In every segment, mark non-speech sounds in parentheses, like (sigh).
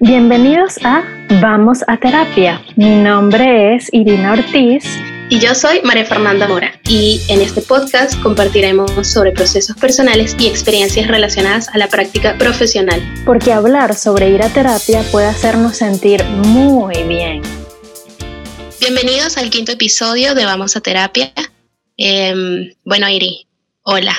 Bienvenidos a Vamos a Terapia. Mi nombre es Irina Ortiz. Y yo soy María Fernanda Mora. Y en este podcast compartiremos sobre procesos personales y experiencias relacionadas a la práctica profesional. Porque hablar sobre ir a terapia puede hacernos sentir muy bien. Bienvenidos al quinto episodio de Vamos a Terapia. Em, bueno, Iri, hola.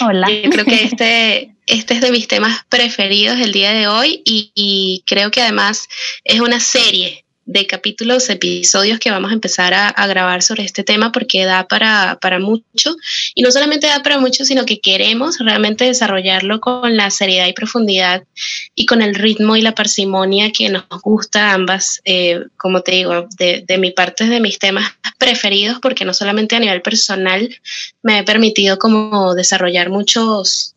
Hola. Yo creo que este este es de mis temas preferidos el día de hoy y, creo que además es una serie de capítulos, episodios que vamos a empezar a, grabar sobre este tema porque da para, para, mucho y no solamente da para mucho, sino que queremos realmente desarrollarlo con la seriedad y profundidad y con el ritmo y la parsimonia que nos gusta ambas, eh, como te digo, de, de mi parte es de mis temas preferidos porque no solamente a nivel personal me he permitido como desarrollar muchos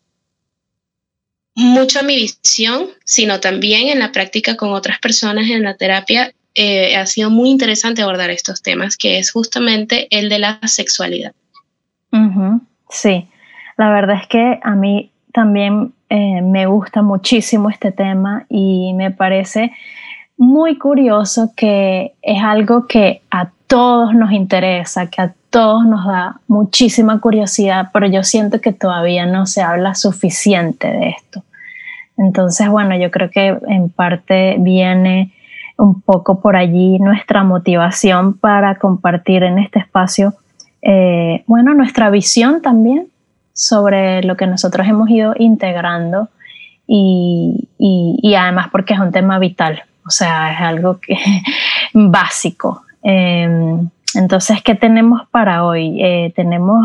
mucho a mi visión, sino también en la práctica con otras personas en la terapia. Eh, ha sido muy interesante abordar estos temas, que es justamente el de la sexualidad. Sí, la verdad es que a mí también eh, me gusta muchísimo este tema y me parece muy curioso que es algo que a todos nos interesa, que a todos nos da muchísima curiosidad, pero yo siento que todavía no se habla suficiente de esto. Entonces, bueno, yo creo que en parte viene un poco por allí nuestra motivación para compartir en este espacio, eh, bueno, nuestra visión también sobre lo que nosotros hemos ido integrando y, además porque es un tema vital, o sea, es algo que, (laughs) básico. Em, entonces, ¿qué tenemos para hoy? Eh, tenemos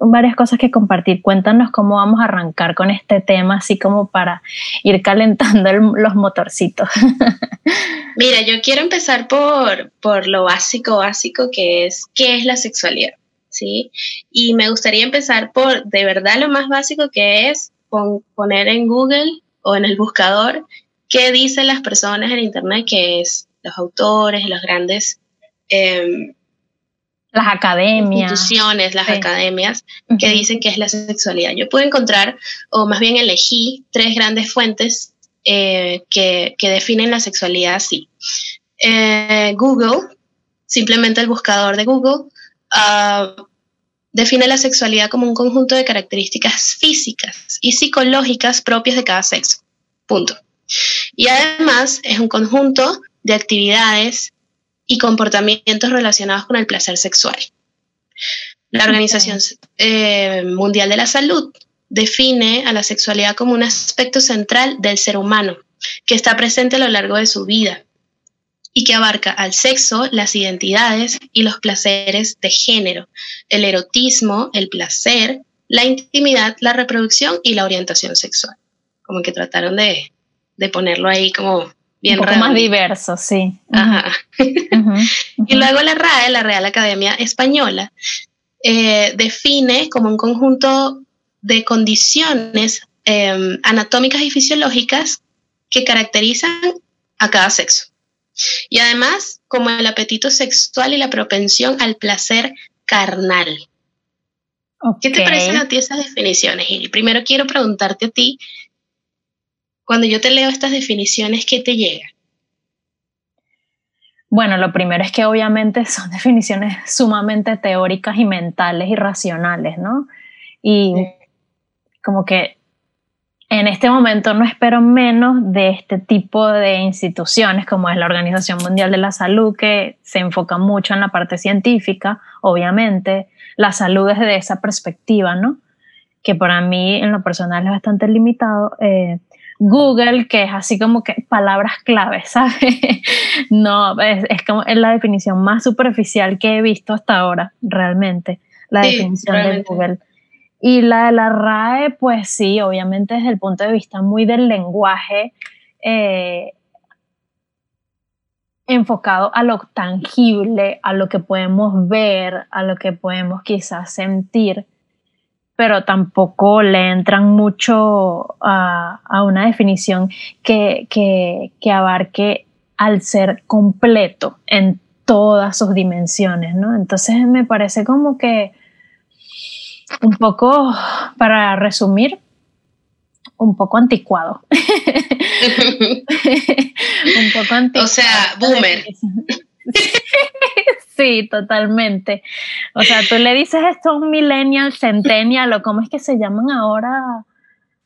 varias cosas que compartir. Cuéntanos cómo vamos a arrancar con este tema, así como para ir calentando los motorcitos. (laughs) Mira, yo quiero empezar por, por lo básico, básico, que es qué es la sexualidad, ¿sí? Y me gustaría empezar por, de verdad, lo más básico que es poner en Google o en el buscador qué dicen las personas en Internet, que es los autores, los grandes... Eh, las academias. Instituciones, las academias, que dicen que es la sexualidad. Yo pude encontrar, o más bien elegí, tres grandes fuentes eh, que, definen la sexualidad así. Eh, Google, simplemente el buscador de Google, ah, define la sexualidad como un conjunto de características físicas y psicológicas propias de cada sexo. Punto. Y además es un conjunto de actividades, y comportamientos relacionados con el placer sexual. La Organización eh, Mundial de la Salud define a la sexualidad como un aspecto central del ser humano, que está presente a lo largo de su vida y que abarca al sexo, las identidades y los placeres de género, el erotismo, el placer, la intimidad, la reproducción y la orientación sexual. Como que trataron de, de ponerlo ahí como un poco más diverso, sí. (laughs) Y luego la RAE, la Real Academia Española, eh, define como un conjunto de condiciones em, anatómicas y fisiológicas que caracterizan a cada sexo. Y además, como el apetito sexual y la propensión al placer carnal. ¿Qué te parecen a ti esas definiciones, Y Primero quiero preguntarte a ti, cuando yo te leo estas definiciones, ¿qué te llega? Bueno, lo primero es que obviamente (laughs) son definiciones sumamente teóricas y mentales y racionales, ¿no? Y como que en este momento no espero menos de este tipo de instituciones como es la Organización Mundial de la Salud, que se enfoca mucho en la parte científica, obviamente, la salud desde esa perspectiva, ¿no? Que para mí en lo personal es bastante limitado. Eh, Google, que es así como que palabras clave, (laughs) ¿sabes? no, es, como es la definición más superficial que he visto hasta ahora, realmente, la definición de Google. Y la de la RAE, pues sí, obviamente desde el punto de vista muy del lenguaje, eh, enfocado a lo tangible, a lo que podemos ver, a lo que podemos quizás sentir pero tampoco le entran mucho a, una definición que, abarque al ser completo en todas sus dimensiones, ¿no? Entonces me parece como que un poco, para resumir, un poco anticuado. (laughs) (laughs) un poco antigua. O sea, boomer. (laughs) Sí, totalmente. O sea, tú le dices esto a un millennial, centennial o cómo es que se llaman ahora,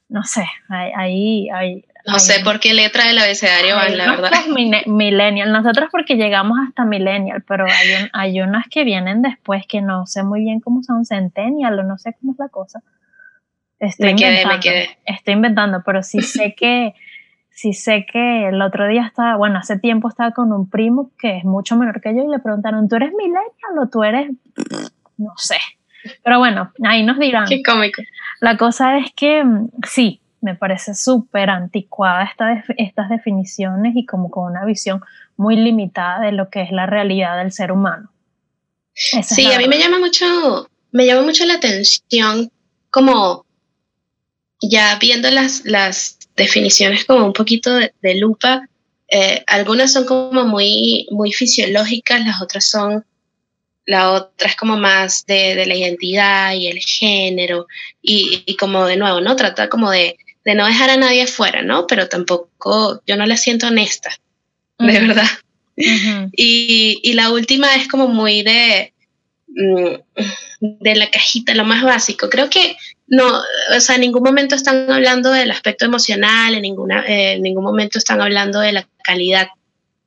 no sé, ahí, ahí, no sé por qué letra del abecedario van, la verdad. Millennial, nosotros porque llegamos hasta millennial, pero hay, hay unas que vienen después que no sé muy bien cómo son centennial o no sé cómo es la cosa. Estoy me quedé, me quedé. Estoy inventando, pero sí sé que sí sé que el otro día estaba, bueno, hace tiempo estaba con un primo que es mucho menor que yo y le preguntaron, ¿tú eres millennial o tú eres, no sé? Pero bueno, ahí nos dirán. Qué cómico. La cosa es que mm, sí, me parece súper anticuada esta, estas definiciones y como con una visión muy limitada de lo que es la realidad del ser humano. sí, a mí me llama mucho, me llama mucho la atención como ya viendo las, las definiciones como un poquito de, lupa. Eh, algunas son como muy, muy fisiológicas, las otras son, la otra es como más de, la identidad y el género y, como de nuevo, ¿no? Trata como de, no dejar a nadie fuera, ¿no? Pero tampoco, yo no la siento honesta, de verdad. (laughs) y, y, la última es como muy de, mm, de la cajita, lo más básico. Creo que no, o sea, en ningún momento están hablando del aspecto emocional, en, ninguna, eh, en ningún momento están hablando de la calidad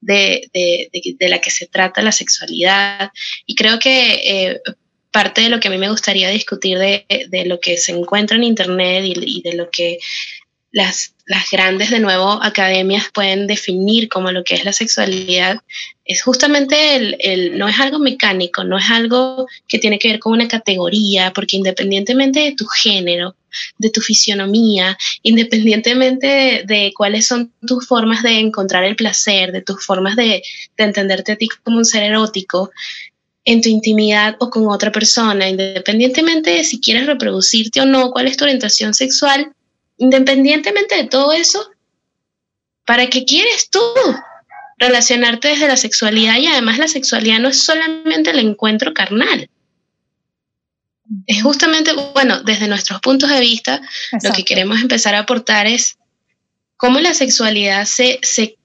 de, de, de, la que se trata la sexualidad. Y creo que eh, parte de lo que a mí me gustaría discutir de, lo que se encuentra en Internet y de lo que las, las, grandes, de nuevo, academias pueden definir como lo que es la sexualidad, es justamente el, el, no es algo mecánico, no es algo que tiene que ver con una categoría, porque independientemente de tu género, de tu fisionomía, independientemente de, cuáles son tus formas de encontrar el placer, de tus formas de, de entenderte a ti como un ser erótico, en tu intimidad o con otra persona, independientemente de si quieres reproducirte o no, cuál es tu orientación sexual, independientemente de todo eso, ¿para qué quieres tú relacionarte desde la sexualidad? Y además la sexualidad no es solamente el encuentro carnal. Es justamente, bueno, desde nuestros puntos de vista, lo que queremos empezar a aportar es cómo la sexualidad se, se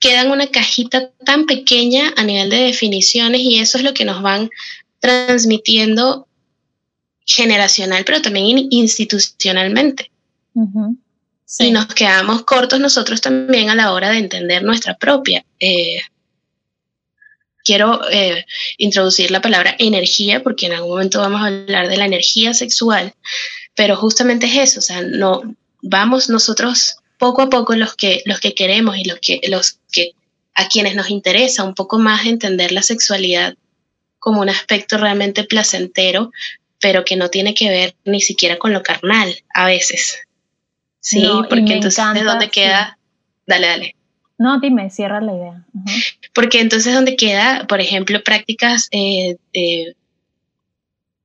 queda en una cajita tan pequeña a nivel de definiciones y eso es lo que nos van transmitiendo generacional, pero también institucionalmente. Y nos quedamos cortos nosotros también a la hora de entender nuestra propia. Eh, quiero eh, introducir la palabra energía, porque en algún momento vamos a hablar de la energía sexual, pero justamente es eso, o sea, no, vamos nosotros poco a poco los que, los que queremos y los que, los que a quienes nos interesa un poco más entender la sexualidad como un aspecto realmente placentero, pero que no tiene que ver ni siquiera con lo carnal a veces. Sí, porque entonces ¿de dónde queda? Dale, dale. No, dime, cierra la idea. Porque entonces dónde queda, por ejemplo, prácticas eh, de,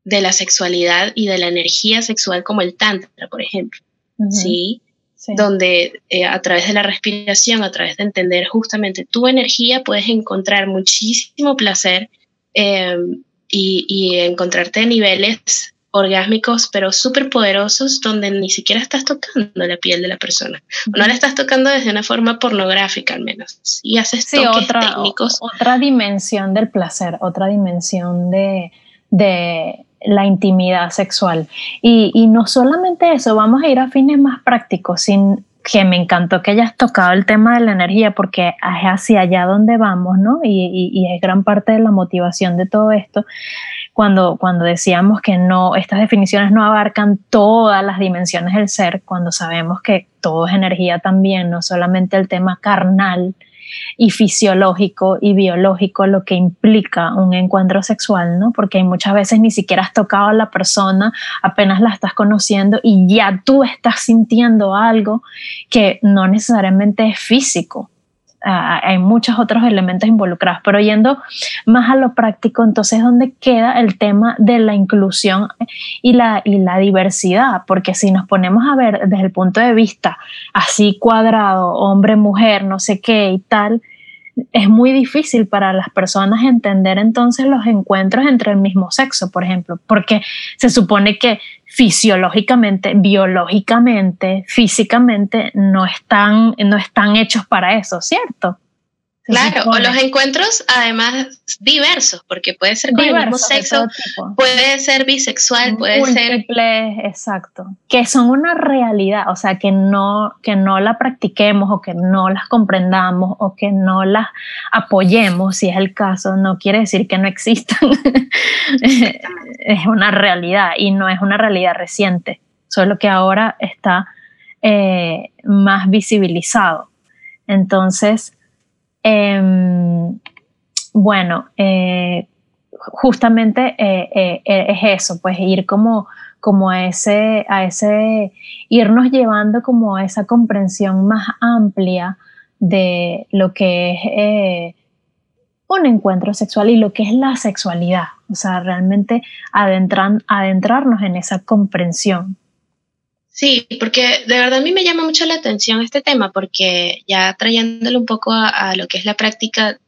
la sexualidad y de la energía sexual como el tantra, por ejemplo. ¿sí? Donde eh, a través de la respiración, a través de entender justamente tu energía, puedes encontrar muchísimo placer eh, y, y encontrarte niveles orgásmicos, pero súper poderosos, donde ni siquiera estás tocando la piel de la persona. No la estás tocando desde una forma pornográfica, al menos. Y haces sí, otra, Otra dimensión del placer, otra dimensión de, de la intimidad sexual. Y, y, no solamente eso, vamos a ir a fines más prácticos, sin que me encantó que hayas tocado el tema de la energía, porque es hacia allá donde vamos, ¿no? Y, y, y es gran parte de la motivación de todo esto cuando, cuando decíamos que no, estas definiciones no abarcan todas las dimensiones del ser, cuando sabemos que todo es energía también, no solamente el tema carnal y fisiológico y biológico, lo que implica un encuentro sexual, ¿no? Porque muchas veces ni siquiera has tocado a la persona, apenas la estás conociendo y ya tú estás sintiendo algo que no necesariamente es físico, hay muchos otros elementos involucrados, pero yendo más a lo práctico, entonces, ¿dónde queda el tema de la inclusión y la, y la diversidad? Porque si nos ponemos a ver desde el punto de vista así cuadrado, hombre, mujer, no sé qué y tal, es muy difícil para las personas entender entonces los encuentros entre el mismo sexo, por ejemplo, porque se supone que fisiológicamente, biológicamente, físicamente no están, no están hechos para eso, ¿cierto? Claro, o los encuentros además diversos, porque puede ser con el mismo sexo, puede ser bisexual, puede ser exacto, que son una realidad, o sea, que no que no la practiquemos o que no las comprendamos o que no las apoyemos, si es el caso, no quiere decir que no existan. (laughs) es una realidad y no es una realidad reciente, solo que ahora está eh, más visibilizado. Entonces, Em, bueno, eh, justamente eh, eh, es eso, pues ir como, como a, ese, a ese, irnos llevando como a esa comprensión más amplia de lo que es un encuentro sexual y lo que es la sexualidad, o sea, realmente adentrarnos en esa comprensión. Sí, porque de verdad a mí me llama mucho la atención este tema, porque ya trayéndolo un poco a, lo que es la práctica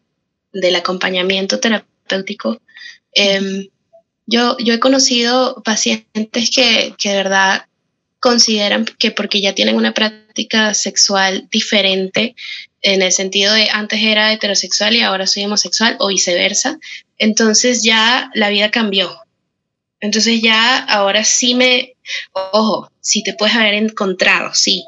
del acompañamiento terapéutico, em, yo, yo he conocido pacientes que, que de verdad consideran que porque ya tienen una práctica sexual diferente, en el sentido de antes era heterosexual y ahora soy homosexual o viceversa, entonces ya la vida cambió. Entonces ya ahora sí me, ojo, sí te puedes haber encontrado, sí,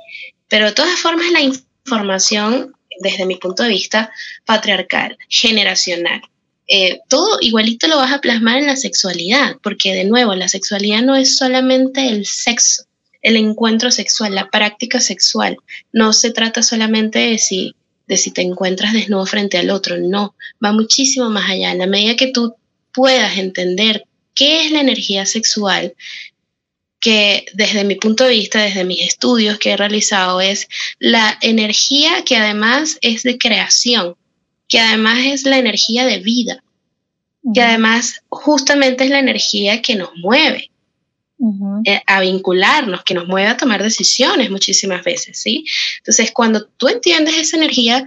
pero de todas formas la información, desde mi punto de vista, patriarcal, generacional, eh, todo igualito lo vas a plasmar en la sexualidad, porque de nuevo, la sexualidad no es solamente el sexo, el encuentro sexual, la práctica sexual. No se trata solamente de si, de si te encuentras desnudo frente al otro, no, va muchísimo más allá. En la medida que tú puedas entender qué es la energía sexual, que desde mi punto de vista, desde mis estudios que he realizado, es la energía que además es de creación, que además es la energía de vida, que además justamente es la energía que nos mueve. Eh, a vincularnos, que nos mueve a tomar decisiones muchísimas veces, ¿sí? Entonces, cuando tú entiendes esa energía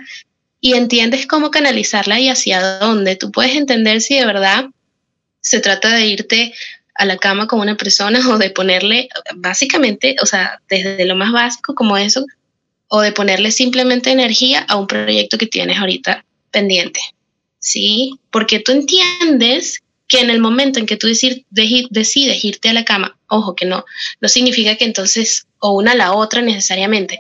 y entiendes cómo canalizarla y hacia dónde, tú puedes entender si de verdad se trata de irte a la cama con una persona (laughs) o de ponerle, básicamente, o sea, desde lo más básico como eso, o de ponerle simplemente energía a un proyecto que tienes ahorita pendiente. ¿Sí? Porque tú entiendes que en el momento en que tú decides irte a la cama, ojo que no, no significa que entonces o una a la otra necesariamente,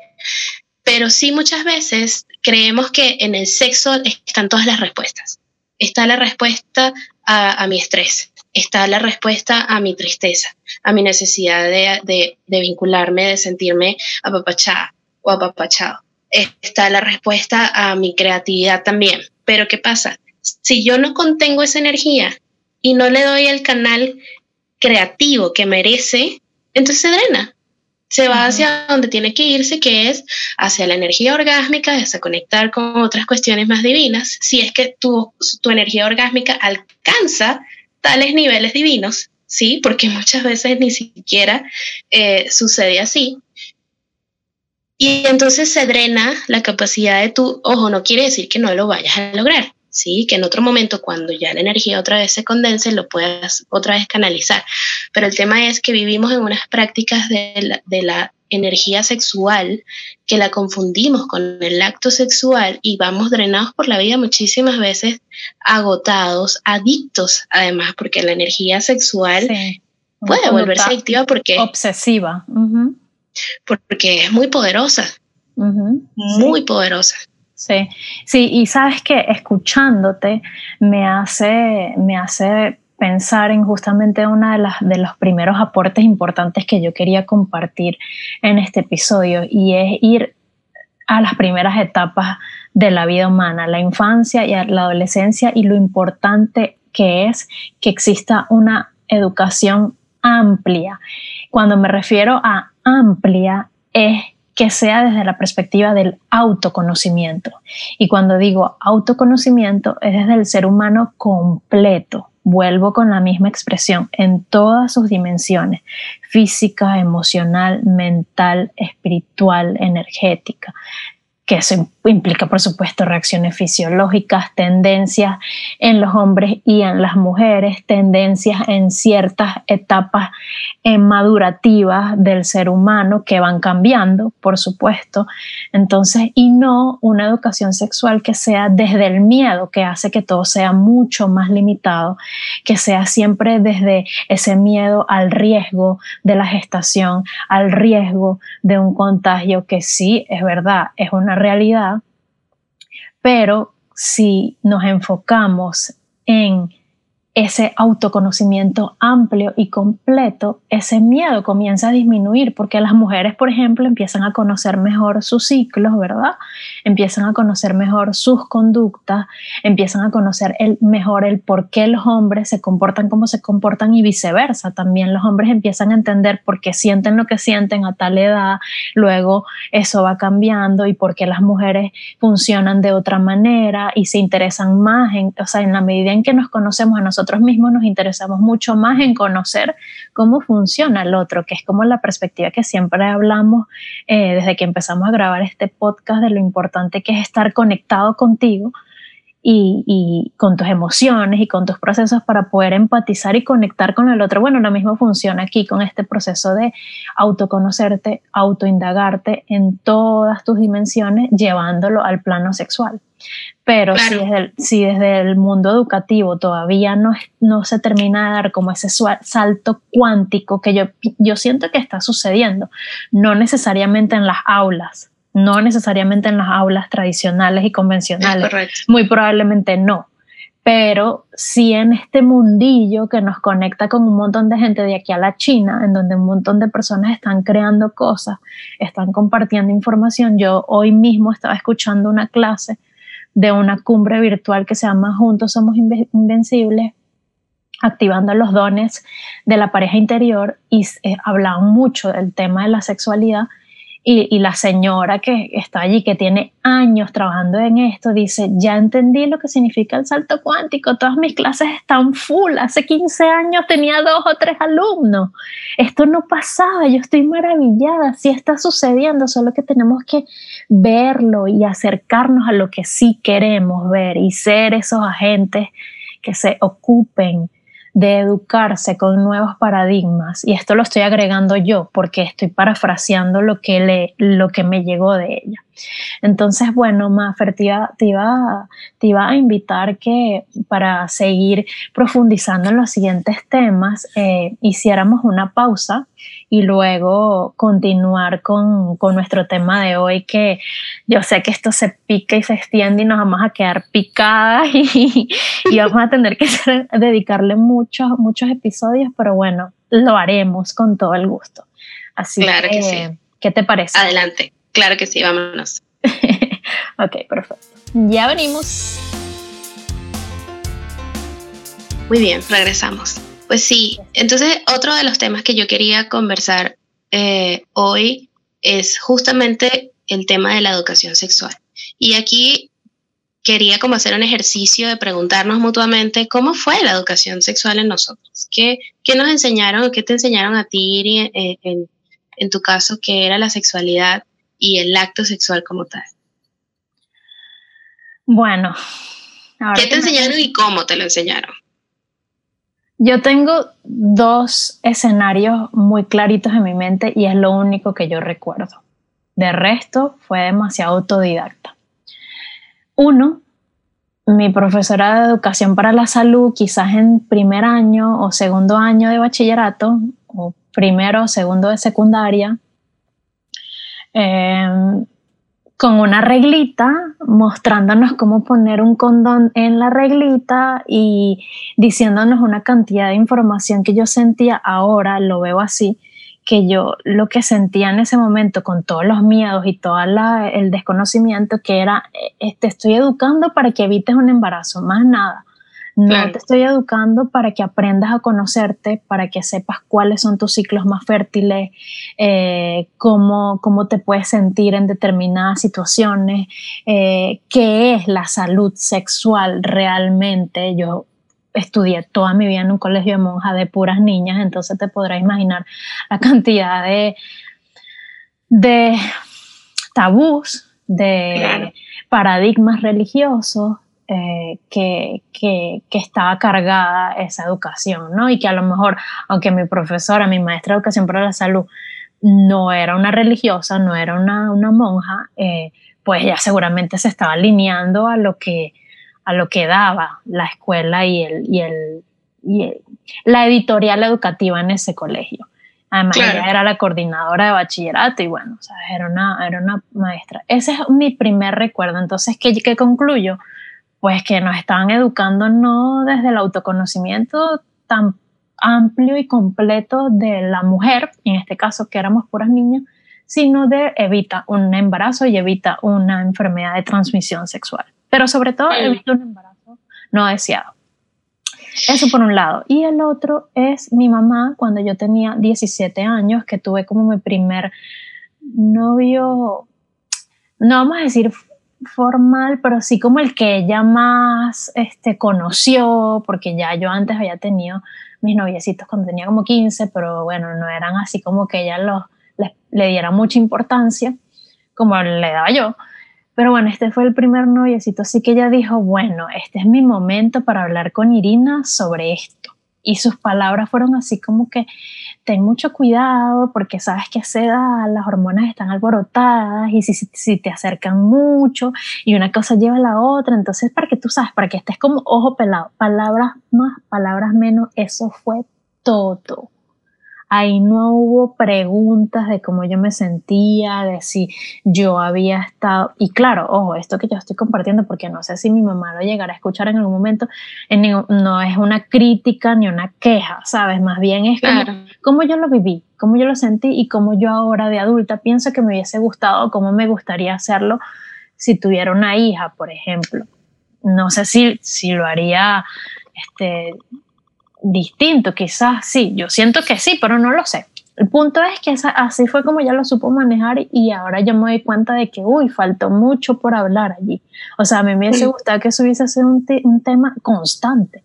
pero sí muchas veces creemos que en el sexo están todas las respuestas. Está la respuesta a, mi estrés, está la respuesta a mi tristeza, a mi necesidad de, vincularme, de sentirme apapachada o apapachado. Está la respuesta a mi creatividad también. Pero ¿qué pasa? Si yo no contengo esa energía y no le doy el canal creativo que merece, entonces se drena. Se va hacia donde tiene que irse, que es hacia la energía orgásmica, hacia conectar con otras cuestiones más divinas. Si es que tu, tu energía orgásmica alcanza tales niveles divinos, ¿sí? Porque muchas veces ni siquiera eh, sucede así. Y entonces se drena la capacidad de tu, ojo, no quiere decir que no lo vayas a lograr, ¿sí? Que en otro momento, cuando ya la energía otra vez se condense, lo puedas otra vez canalizar. Pero el tema es que vivimos en unas prácticas de la, energía sexual que la confundimos con el acto sexual y vamos drenados por la vida muchísimas veces, agotados, adictos además, porque la energía sexual puede volverse adictiva porque... Obsesiva. Porque es muy poderosa. Muy poderosa. Sí, sí, y sabes que escuchándote me hace, me hace pensar en justamente uno de, de los primeros aportes importantes que yo quería compartir en este episodio y es ir a las primeras etapas de la vida humana, la infancia y la adolescencia y lo importante que es que exista una educación amplia. Cuando me refiero a amplia es que sea desde la perspectiva del autoconocimiento. Y cuando digo autoconocimiento es desde el ser humano completo. Vuelvo con la misma expresión en todas sus dimensiones, física, emocional, mental, espiritual, energética, que eso implica, por supuesto, reacciones fisiológicas, tendencias en los hombres y en las mujeres, tendencias en ciertas etapas madurativas del ser humano que van cambiando, por supuesto. Entonces, y no una educación sexual que sea desde el miedo, que hace que todo sea mucho más limitado, que sea siempre desde ese miedo al riesgo de la gestación, al riesgo de un contagio que sí, es verdad, es una realidad pero si nos enfocamos en ese autoconocimiento amplio y completo, ese miedo comienza a disminuir porque las mujeres, por ejemplo, empiezan a conocer mejor sus ciclos, ¿verdad? Empiezan a conocer mejor sus conductas, empiezan a conocer el, mejor el por qué los hombres se comportan como se comportan y viceversa. También los hombres empiezan a entender por qué sienten lo que sienten a tal edad, luego eso va cambiando y por qué las mujeres funcionan de otra manera y se interesan más en, o sea, en la medida en que nos conocemos a nosotros nosotros mismos nos interesamos mucho más en conocer cómo funciona el otro, que es como la perspectiva que siempre hablamos eh, desde que empezamos a grabar este podcast de lo importante que es estar conectado contigo y, con tus emociones y con tus procesos para poder empatizar y conectar con el otro. Bueno, lo mismo funciona aquí con este proceso de autoconocerte, autoindagarte en todas tus dimensiones, llevándolo al plano sexual. Pero si, desde el, si, desde el, mundo educativo todavía no, no se termina de dar como ese salto cuántico que yo, yo siento que está sucediendo, no necesariamente en las aulas, no necesariamente en las aulas tradicionales y convencionales, muy probablemente no, pero sí en este mundillo que nos conecta con un montón de gente de aquí a la China, en donde un montón de personas están creando cosas, están compartiendo información. Yo hoy mismo estaba escuchando una clase de una cumbre virtual que se llama Juntos Somos Invencibles, activando los dones de la pareja interior y eh, hablaban mucho del tema de la sexualidad y, la señora que está allí, que tiene años trabajando en esto, dice, ya entendí lo que significa el salto cuántico, todas mis clases están full, hace 15 años tenía dos o tres alumnos, esto no pasaba, yo estoy maravillada, sí está sucediendo, solo que tenemos que verlo y acercarnos a lo que sí queremos ver y ser esos agentes que se ocupen de educarse con nuevos paradigmas, y esto lo estoy agregando yo porque estoy parafraseando lo que, le, lo que me llegó de ella. Entonces, bueno, Mafer, te iba, te, iba, a invitar que para seguir profundizando en los siguientes temas, eh, hiciéramos una pausa y luego continuar con, con, nuestro tema de hoy, que yo sé que esto se pica y se extiende y nos vamos a quedar picadas y, (laughs) y vamos a tener que dedicarle muchos, muchos episodios, pero bueno, lo haremos con todo el gusto. Así claro que, sí. ¿qué te parece? Adelante, claro que sí, vámonos. (laughs) ok, perfecto. Ya venimos. Muy bien, regresamos. Pues sí, entonces otro de los temas que yo quería conversar eh, hoy es justamente el tema de la educación sexual. Y aquí quería como hacer un ejercicio de preguntarnos mutuamente cómo fue la educación sexual en nosotros, qué, qué nos enseñaron, qué te enseñaron a ti en, en, en tu caso, qué era la sexualidad y el acto sexual como tal. Bueno. ¿Qué te enseñaron y cómo te lo enseñaron? Yo tengo dos escenarios muy claritos en mi mente y es lo único que yo recuerdo. De resto, fue demasiado autodidacta. Uno, mi profesora de educación para la salud, quizás en primer año o segundo año de bachillerato, o primero o segundo de secundaria, eh, con una reglita, mostrándonos cómo poner un condón en la reglita y diciéndonos una cantidad de información que yo sentía ahora, lo veo así, que yo lo que sentía en ese momento con todos los miedos y todo el desconocimiento que era, eh, te estoy educando para que evites un embarazo, más nada. No te estoy educando para que aprendas a conocerte, para que sepas cuáles son tus ciclos más fértiles, eh, cómo, cómo, te puedes sentir en determinadas situaciones, eh, qué es la salud sexual realmente. Yo estudié toda mi vida en un colegio de monjas de puras niñas, entonces te podrás imaginar la (laughs) cantidad de, de tabús de paradigmas religiosos eh, que, que, que, estaba cargada esa educación, ¿no? Y que a lo mejor, aunque mi profesora, mi maestra de educación para la salud, no era una religiosa, no era una, una monja, eh, pues ya seguramente se estaba alineando a lo que, a lo que daba la escuela y, el, y, el, y la editorial educativa en ese colegio. Además, ella era la coordinadora de bachillerato y bueno, o sea, era, una, era una maestra. Ese es mi primer recuerdo. Entonces, ¿qué, qué concluyo? Pues que nos estaban educando no desde el autoconocimiento tan amplio y completo de la mujer, en este caso que éramos puras niñas, sino de evita un embarazo y evita una enfermedad de transmisión sexual. Pero sobre todo evita un embarazo no deseado. Eso por un lado. Y el otro es mi mamá cuando yo tenía 17 años, que tuve como mi primer novio, no vamos a decir formal, pero sí como el que ella más este, conoció, porque ya yo antes había tenido mis noviecitos cuando tenía como 15, pero bueno, no eran así como que ella los, le, diera mucha importancia, como le daba yo. Pero bueno, este fue el primer noviecito, así que ella dijo, bueno, este es mi momento para hablar con Irina sobre esto. Y sus palabras fueron así como que, ten mucho cuidado porque sabes que a esa las hormonas están alborotadas y si, si, te acercan mucho y una cosa lleva a la otra, entonces para que tú sabes, para que estés como ojo pelado, palabras más, palabras menos, eso fue todo. Ahí no hubo preguntas de cómo yo me sentía, de si yo había estado. Y claro, ojo, esto que yo estoy compartiendo, porque no sé si mi mamá lo llegará a escuchar en algún momento, no es una crítica ni una queja, ¿sabes? Más bien es como, cómo yo lo viví, cómo yo lo sentí y cómo yo ahora de adulta pienso que me hubiese gustado, cómo me gustaría hacerlo si tuviera una hija, por ejemplo. No sé si, si lo haría este, distinto, quizás sí, yo siento que sí, pero no lo sé. El punto es que así fue como ya lo supo manejar y ahora yo me doy cuenta de que, uy, faltó mucho por hablar allí. O sea, a mí me hubiese gustado que eso hubiese sido un, un tema constante,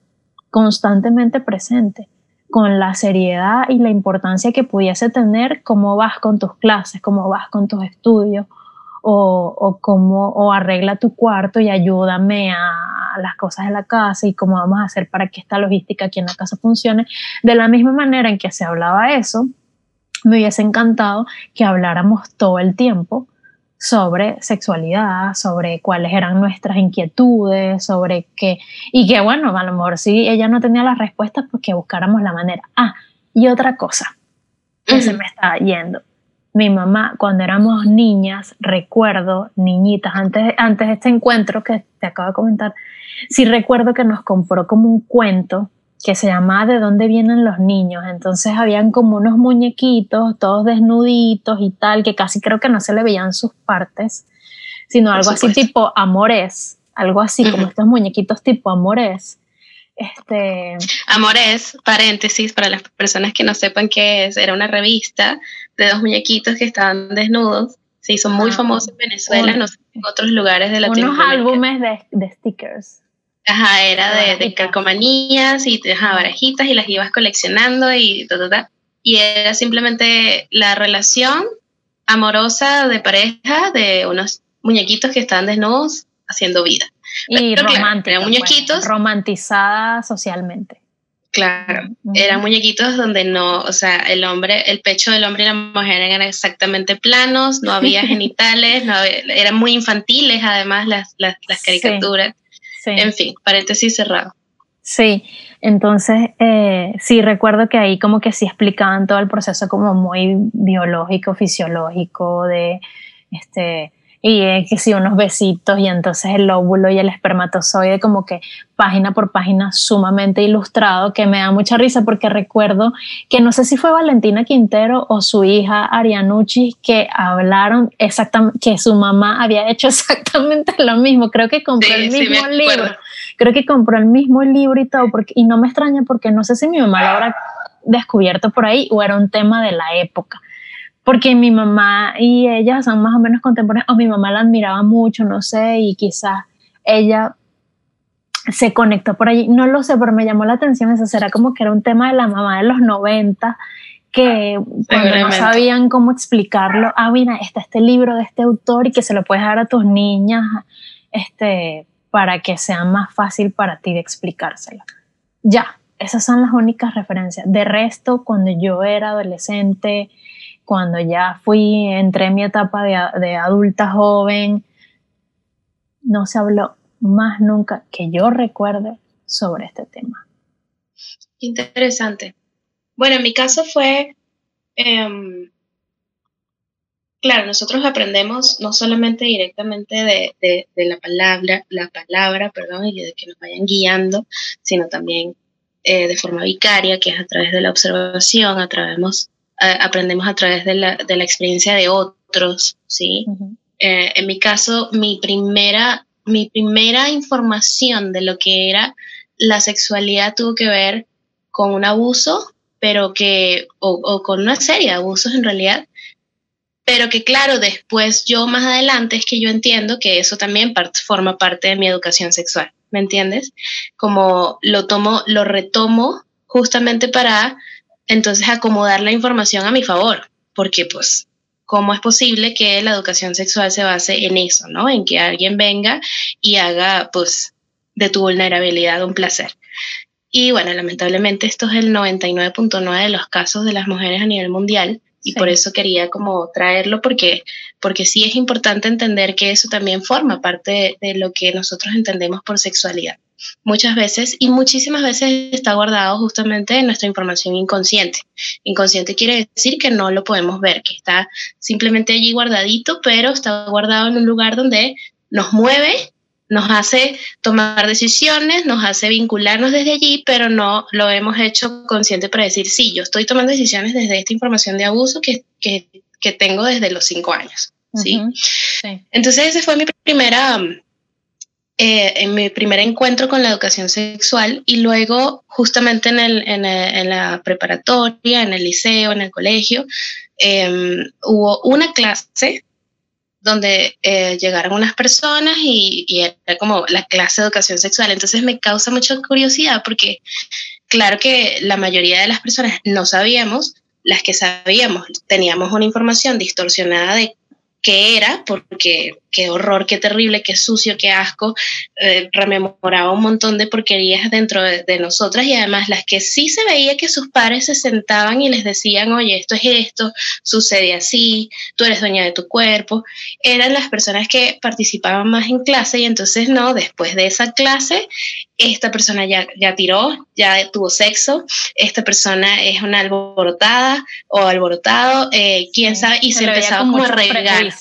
constantemente presente, con la seriedad y la importancia que pudiese tener cómo vas con tus clases, cómo vas con tus estudios, o, o cómo, o arregla tu cuarto y ayúdame a, las cosas de la casa y cómo vamos a hacer para que esta logística aquí en la casa funcione. De la misma manera en que se hablaba eso, me hubiese encantado que habláramos todo el tiempo sobre sexualidad, sobre cuáles eran nuestras inquietudes, sobre qué, y que bueno, a lo mejor si ella no tenía las respuestas, pues que buscáramos la manera. Ah, y otra cosa que se me está yendo mi mamá, cuando éramos niñas, recuerdo, niñitas, antes, antes de este encuentro que te acabo de comentar, sí recuerdo que nos compró como un cuento que se llamaba ¿De dónde vienen los niños? Entonces habían como unos muñequitos, todos desnuditos y tal, que casi creo que no se le veían sus partes, sino algo así tipo amores, algo así como estos muñequitos tipo amores. Este... Amores, paréntesis, para las personas que no sepan qué es, era una revista de dos muñequitos que estaban desnudos. Se hizo muy ah, famoso en Venezuela, no sé, en otros lugares de Latinoamérica. Unos álbumes de, de stickers. Ajá, era de, de calcomanías y ajá, barajitas y las ibas coleccionando y ta, Y era simplemente la relación amorosa de pareja de unos muñequitos que estaban desnudos haciendo vida. Y romántica. Pues, muñequitos. romantizada socialmente. Claro, eran muñequitos donde no, o sea, el hombre, el pecho del hombre y la mujer eran exactamente planos, no había (laughs) genitales, no eran muy infantiles además las, las, caricaturas. En fin, paréntesis cerrado. Sí, entonces eh, sí recuerdo que ahí como que sí explicaban todo el proceso como muy biológico, fisiológico de este y es que sí, unos besitos y entonces el óvulo y el espermatozoide como que página por página sumamente ilustrado que me da mucha risa porque recuerdo que no sé si fue Valentina Quintero o su hija Arianucci que hablaron exactamente que su mamá había hecho (laughs) exactamente lo mismo creo que compró el mismo libro creo que compró el mismo libro y todo porque, y no me extraña porque no sé si mi mamá lo habrá descubierto por ahí o era un tema de la época porque mi mamá y ella son más o menos contemporáneas, o mi mamá la admiraba mucho, no sé, y quizás ella se conectó por allí, no lo sé, pero me llamó la atención eso, será como que era un tema de la mamá de los 90 que cuando no sabían cómo explicarlo, ah, mira, está este libro de este autor y que se lo puedes dar a tus niñas este, para que sea más fácil para ti de explicárselo. Ya, esas son las únicas referencias. De resto, cuando yo era adolescente, cuando ya fui, entré en mi etapa de, de adulta joven, no se habló más nunca que yo recuerde sobre este tema. Interesante. Bueno, en mi caso fue, em, claro, nosotros aprendemos no solamente directamente de, la palabra, la palabra, perdón, y de que nos vayan guiando, sino también eh, de forma vicaria, que es a través de la observación, a través, aprendemos a través de la, experiencia de otros, ¿sí? Eh, en mi caso, mi primera, mi primera información de lo que era la sexualidad tuvo que ver con un abuso, pero que, o, con una serie de abusos en realidad, pero que claro, después yo más adelante es que yo entiendo que eso también forma parte de mi educación sexual, ¿me entiendes? Como lo tomo, lo retomo justamente para entonces acomodar la información a mi favor, porque pues, ¿cómo es posible que la educación sexual se base en eso, ¿no? En que alguien venga y haga pues de tu vulnerabilidad un placer. Y bueno, lamentablemente esto es el 99.9 de los casos de las mujeres a nivel mundial y por eso quería como traerlo porque, porque sí es importante entender que eso también forma parte de, lo que nosotros entendemos por sexualidad. Muchas veces y muchísimas veces está guardado justamente en nuestra información inconsciente. Inconsciente quiere decir que no lo podemos ver, que está simplemente allí guardadito, pero está guardado en un lugar donde nos mueve nos hace tomar decisiones, nos hace vincularnos desde allí, pero no lo hemos hecho consciente para decir, sí, yo estoy tomando decisiones desde esta información de abuso que, que, que tengo desde los cinco años. ¿sí? Entonces ese fue mi primera, eh, en mi primer encuentro con la educación sexual y luego justamente en, el, en, en la preparatoria, en el liceo, en el colegio, em, hubo una clase donde eh, llegaron unas personas y, era como la clase de educación sexual. Entonces me causa mucha curiosidad porque claro que la mayoría de las personas no sabíamos, las que sabíamos teníamos una información distorsionada de qué era, porque qué horror, qué terrible, qué sucio, qué asco, eh, rememoraba un montón de porquerías dentro de, nosotras y además las que sí se veía que sus padres se sentaban y les decían, oye, esto es esto, sucede así, tú eres dueña de tu cuerpo, eran las personas que participaban más en clase y entonces no, después de esa clase, esta persona ya, ya tiró, ya tuvo sexo, esta persona es una alborotada o alborotado, eh, quién sabe, y se, empezaba como a regar.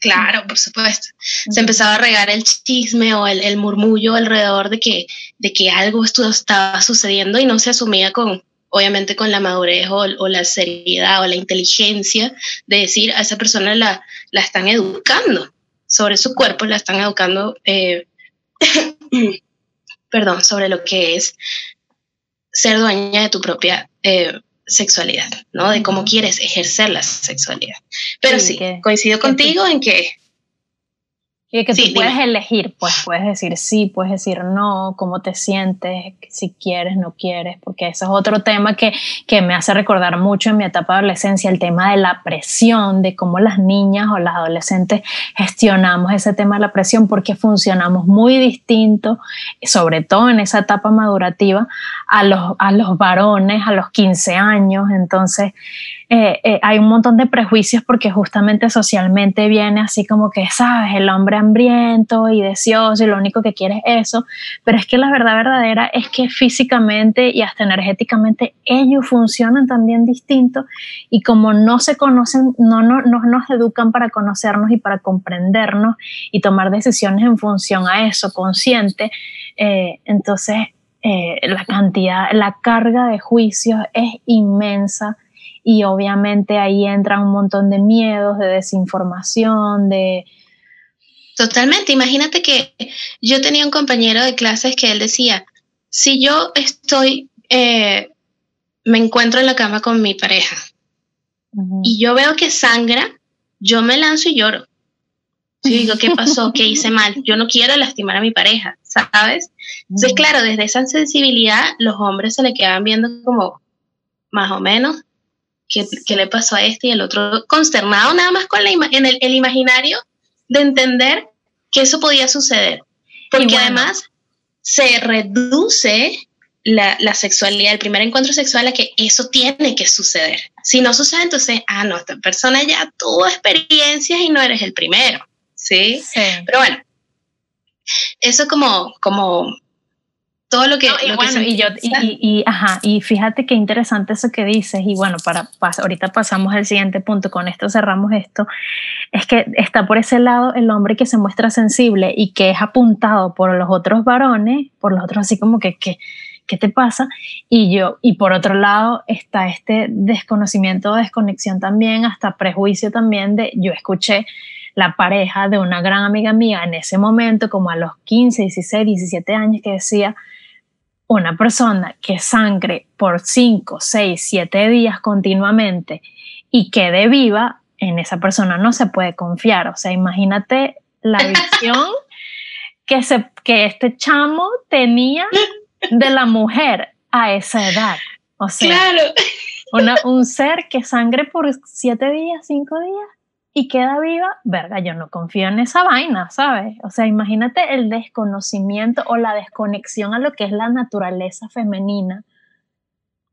Claro por supuesto. Se empezaba a regar el chisme o el, murmullo alrededor de que, de que algo estaba sucediendo y no se asumía con, obviamente con la madurez o, la seriedad o la inteligencia de decir a esa persona la, la están educando sobre su cuerpo, la están educando, eh, perdón, sobre lo que es ser dueña de tu propia eh, sexualidad, ¿no? De cómo quieres ejercer la sexualidad. Pero sí, coincido contigo en que y que tú puedes elegir, pues puedes decir sí, puedes decir no, cómo te sientes, si quieres, no quieres, porque eso es otro tema que, que me hace recordar mucho en mi etapa de adolescencia, el tema de la presión, de cómo las niñas o las adolescentes gestionamos ese tema de la presión, porque funcionamos muy distinto, sobre todo en esa etapa madurativa, a los, a los varones, a los 15 años. Entonces, eh, eh, hay un montón de prejuicios porque justamente socialmente viene así como que, sabes, el hombre hambriento y deseoso y lo único que quiere es eso, pero es que la verdad verdadera es que físicamente y hasta energéticamente ellos funcionan también distinto y como no se conocen, no, no, no nos educan para conocernos y para comprendernos y tomar decisiones en función a eso, consciente, eh, entonces la cantidad, la carga de juicios es inmensa y obviamente ahí entra un montón de miedos, de desinformación, de... Totalmente, imagínate que yo tenía un compañero de clases que él decía, si yo estoy, eh, me encuentro en la cama con mi pareja y yo veo que sangra, yo me lanzo y lloro. Yo digo, ¿qué pasó? ¿Qué (laughs) hice mal? Yo no quiero lastimar a mi pareja, ¿sabes? Entonces, claro, desde esa sensibilidad, los hombres se le quedan viendo como, más o menos, ¿qué, le pasó a este? Y el otro consternado nada más con la en el, el, imaginario de entender que eso podía suceder. Porque además se reduce la, la, sexualidad, el primer encuentro sexual a que eso tiene que suceder. Si no sucede, entonces, ah, no, esta persona ya tuvo experiencias y no eres el primero. ¿Sí? sí. Pero bueno, eso como, como todo lo que... y bueno, y, yo, y, ajá, y fíjate qué interesante eso que dices, y bueno, para, ahorita pasamos al siguiente punto, con esto cerramos esto, es que está por ese lado el hombre que se muestra sensible y que es apuntado por los otros varones, por los otros así como que, que ¿qué te pasa? Y yo, y por otro lado está este desconocimiento, desconexión también, hasta prejuicio también de, yo escuché la pareja de una gran amiga mía en ese momento, como a los 15, 16, 17 años, que decía, una persona que sangre por 5, 6, 7 días continuamente y quede viva, en esa persona no se puede confiar. O sea, imagínate la visión que, se, que este chamo tenía de la mujer a esa edad. O sea, un ser que sangre por 7 días, 5 días y queda viva, verga, yo no confío en esa vaina, ¿sabes? O sea, imagínate el desconocimiento o la desconexión a lo que es la naturaleza femenina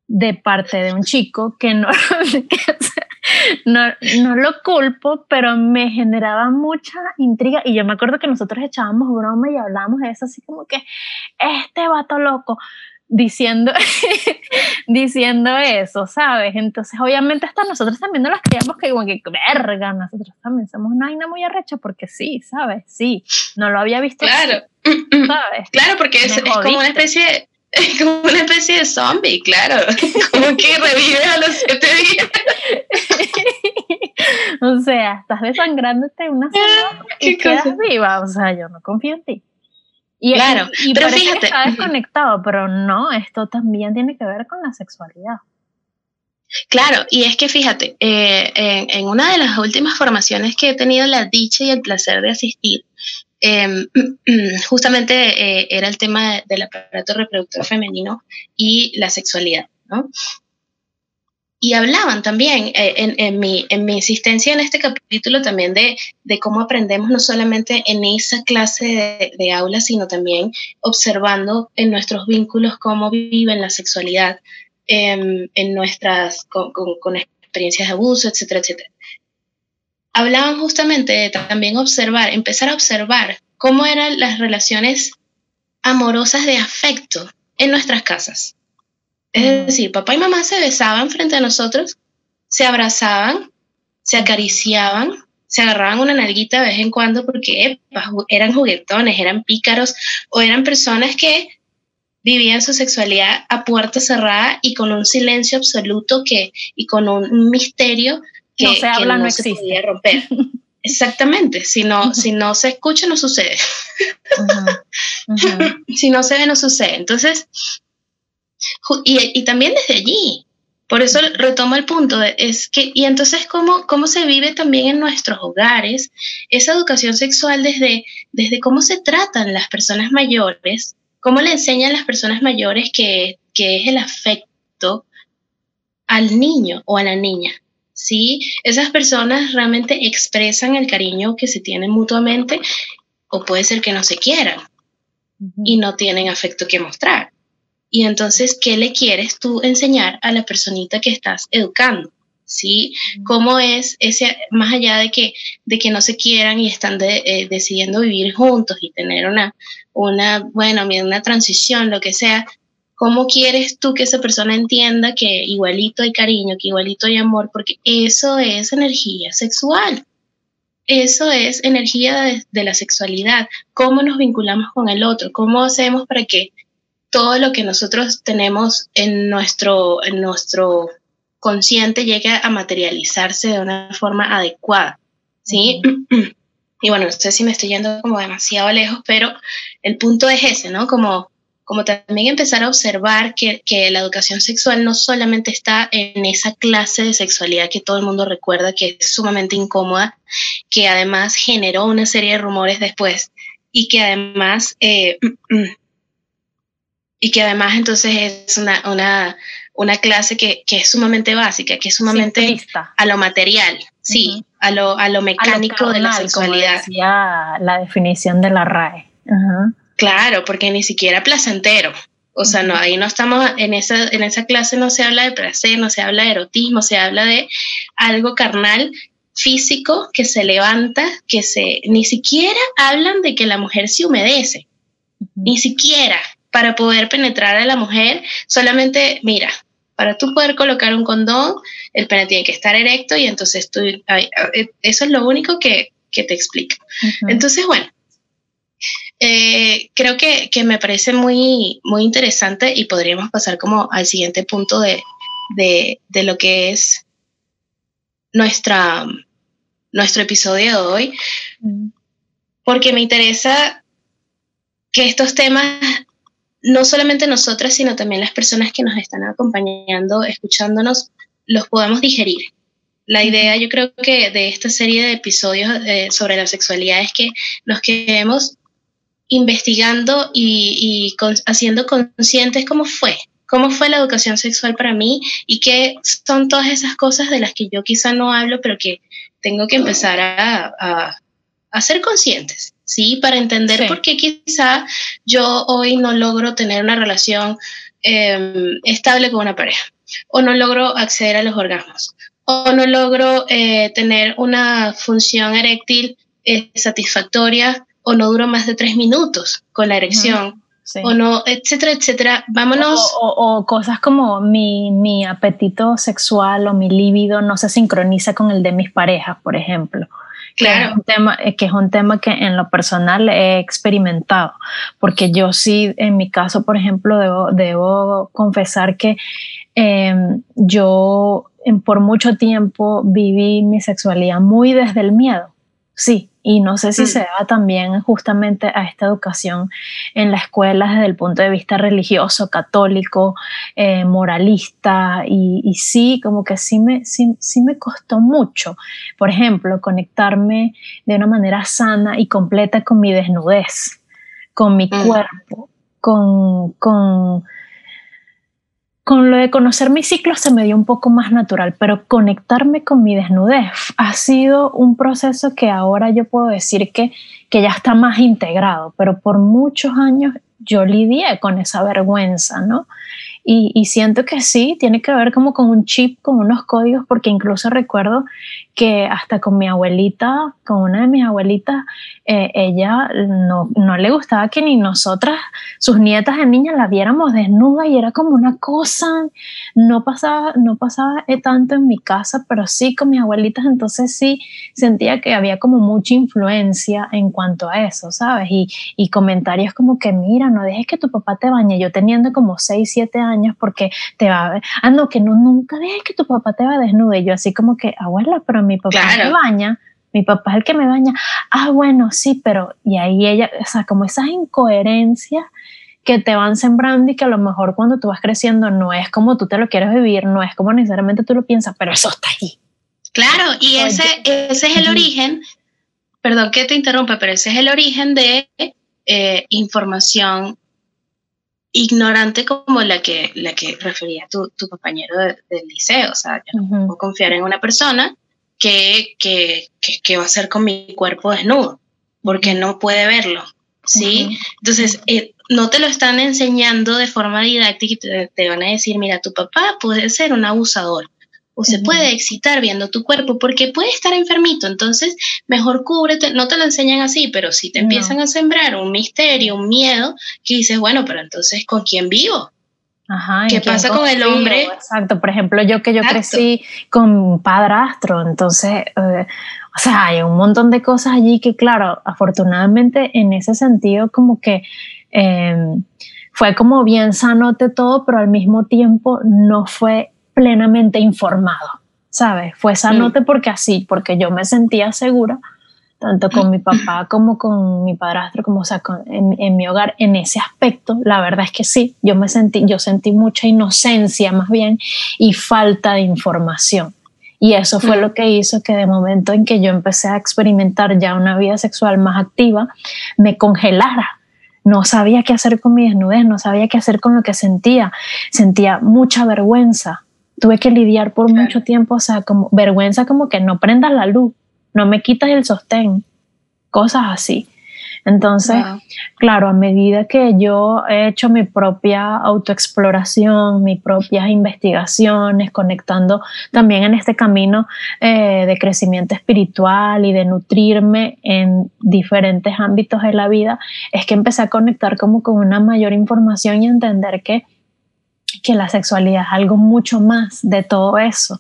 de parte de un chico que no, (laughs) no, no, lo culpo, pero me generaba mucha intriga y yo me acuerdo que nosotros echábamos broma y hablábamos de eso así como que este vato loco diciendo, (laughs) diciendo eso, ¿sabes? Entonces, obviamente, hasta nosotros también nos las creíamos que, como que, verga, nosotros también somos una vaina muy arrecha, porque sí, ¿sabes? Sí, no lo había visto. Claro, ¿sabes? (clears throat) Claro, porque es, como una especie. Es (laughs) como una especie de zombie, claro. (laughs) Como que revive a los siete días. o sea, estás desangrándote una semana y quedas viva. O sea, yo no confío en ti. Y, claro, y, pero fíjate. Que está desconectado, pero no, esto también tiene que ver con la sexualidad. Claro, y es que fíjate, eh, en, una de las últimas formaciones que he tenido la dicha y el placer de asistir, em, (clears throat) justamente eh, era el tema del aparato reproductor femenino y la sexualidad, ¿no? Y hablaban también eh, en, mi, en mi insistencia en este capítulo también de, cómo aprendemos no solamente en esa clase de, aula, sino también observando en nuestros vínculos cómo viven la sexualidad, em, en nuestras, con, con, experiencias de abuso, etcétera, etcétera. Hablaban justamente de también observar, empezar a observar cómo eran las relaciones amorosas de afecto en nuestras casas es decir, papá y mamá se besaban frente a nosotros, se abrazaban, se acariciaban, se agarraban una nalguita de vez en cuando porque eran juguetones, eran pícaros o eran personas que vivían su sexualidad a puerta cerrada y con un silencio absoluto que, y con un misterio que no se, habla, no, se podía romper. (laughs) Exactamente, si no, si no se escucha no sucede. (laughs) si no se ve no sucede. Entonces, y, también desde allí. Por eso retomo el punto, es que, y entonces cómo, cómo se vive también en nuestros hogares esa educación sexual desde, desde cómo se tratan las personas mayores, cómo le enseñan las personas mayores que, que es el afecto al niño o a la niña. ¿sí? Esas personas realmente expresan el cariño que se tienen mutuamente o puede ser que no se quieran y no tienen afecto que mostrar. Y entonces, ¿qué le quieres tú enseñar a la personita que estás educando? ¿Sí? ¿Cómo es ese, más allá de que, de que no se quieran y están eh, decidiendo vivir juntos y tener una, una, bueno, una transición, lo que sea, ¿cómo quieres tú que esa persona entienda que igualito hay cariño, que igualito hay amor? Porque eso es energía sexual. Eso es energía de, de la sexualidad. ¿Cómo nos vinculamos con el otro? ¿Cómo hacemos para que todo lo que nosotros tenemos en nuestro, en nuestro consciente llegue a materializarse de una forma adecuada, ¿sí? (clears throat) Y bueno, no sé si me estoy yendo como demasiado lejos, pero el punto es ese, ¿no? Como, como también empezar a observar que, que la educación sexual no solamente está en esa clase de sexualidad que todo el mundo recuerda que es sumamente incómoda, que además generó una serie de rumores después y que además eh, (clears throat) y que además entonces es una, una, una clase que, es sumamente básica, que es sumamente a lo material, sí, a, lo, a lo mecánico de la sexualidad. la definición de la RAE. Claro, porque ni siquiera placentero. O sea, no, ahí no estamos, en esa, en esa clase no se habla de placer, no se habla de erotismo, se habla de algo carnal, físico, que se levanta, que se, ni siquiera hablan de que la mujer se humedece, ni siquiera para poder penetrar a la mujer, solamente, mira, para tú poder colocar un condón, el pene tiene que estar erecto y entonces tú, eso es lo único que, te explica. Entonces, bueno, eh, creo que, me parece muy, muy interesante y podríamos pasar como al siguiente punto de, lo que es nuestra, nuestro episodio de hoy, porque me interesa que estos temas, no solamente nosotras, sino también las personas que nos están acompañando, escuchándonos, los podamos digerir. La idea, yo creo que de esta serie de episodios eh, sobre la sexualidad es que nos quedemos investigando y, haciendo conscientes cómo fue, cómo fue la educación sexual para mí y qué son todas esas cosas de las que yo quizá no hablo, pero que tengo que empezar a, a, ser conscientes, ¿sí? Para entender por qué quizá yo hoy no logro tener una relación em, estable con una pareja, o no logro acceder a los orgasmos, o no logro eh, tener una función eréctil eh, satisfactoria o no duró más de tres minutos con la erección. o no, etcétera, etcétera. Vámonos. O, cosas como mi, mi, apetito sexual o mi líbido no se sincroniza con el de mis parejas, por ejemplo. Claro. Que es, un tema, eh, que es un tema que en lo personal he experimentado, porque yo sí, en mi caso, por ejemplo, debo, debo confesar que em, yo por mucho tiempo viví mi sexualidad muy desde el miedo. Sí, y no sé si mm. se da también justamente a esta educación en la escuela desde el punto de vista religioso, católico, eh, moralista, y, sí, como que sí me, sí, me costó mucho, por ejemplo, conectarme de una manera sana y completa con mi desnudez, con mi mm. cuerpo, con, con con lo de conocer mi ciclo se me dio un poco más natural, pero conectarme con mi desnudez ha sido un proceso que ahora yo puedo decir que, que ya está más integrado, pero por muchos años yo lidié con esa vergüenza, ¿no? Y, siento que sí, tiene que ver como con un chip, con unos códigos, porque incluso recuerdo que hasta con mi abuelita, con una de mis abuelitas, eh, ella no, no, le gustaba que ni nosotras, sus nietas de niña, la viéramos desnuda y era como una cosa, no pasaba, no pasaba eh, tanto en mi casa, pero sí con mis abuelitas, entonces sí sentía que había como mucha influencia en cuanto a eso, ¿sabes? Y, y comentarios como que, mira, no dejes que tu papá te bañe, yo teniendo como 6, 7 años, porque te va a ver, ah, no, que no, nunca dejes que tu papá te va desnudo. Y yo así como que, abuela, pero mi papá me baña, mi papá es el que me baña. Ah, bueno, sí, pero, y ahí ella, o sea, como esas incoherencias que te van sembrando y que a lo mejor cuando tú vas creciendo no es como tú te lo quieres vivir, no es como necesariamente tú lo piensas, pero eso está ahí. Claro, y ese, ese es el origen, perdón que te interrumpa, pero ese es el origen de eh, información ignorante como la que, la que refería tu, tu compañero del liceo. O sea, yo no puedo confiar en una persona que, que, que, va a hacer con mi cuerpo desnudo, porque no puede verlo. ¿Sí? Entonces, eh, no te lo están enseñando de forma didáctica y te, te, van a decir, mira, tu papá puede ser un abusador o se puede excitar viendo tu cuerpo porque puede estar enfermito, entonces mejor cúbrete, no te lo enseñan así, pero si te empiezan a sembrar un misterio, un miedo, que dices, bueno, pero entonces ¿con quién vivo? Ajá, ¿Qué pasa con el hombre? Exacto, por ejemplo, yo que yo crecí con padrastro, entonces, eh, o sea, hay un montón de cosas allí que, claro, afortunadamente en ese sentido como que... Em, fue como bien sanote todo, pero al mismo tiempo no fue plenamente informado, ¿sabes? Fue sanote porque así, porque yo me sentía segura, tanto con mi papá como con mi padrastro, como o sea, en, mi hogar, en ese aspecto, la verdad es que sí, yo me sentí, yo sentí mucha inocencia más bien y falta de información. Y eso fue lo que hizo que de momento en que yo empecé a experimentar ya una vida sexual más activa, me congelara no sabía qué hacer con mi desnudez, no sabía qué hacer con lo que sentía, sentía mucha vergüenza. Tuve que lidiar por mucho tiempo, o sea, como vergüenza como que no prendas la luz, no me quitas el sostén, cosas así. Entonces, claro, a medida que yo he hecho mi propia autoexploración, mis propias investigaciones, conectando también en este camino eh, de crecimiento espiritual y de nutrirme en diferentes ámbitos de la vida, es que empecé a conectar como con una mayor información y entender que que la sexualidad es algo mucho más de todo eso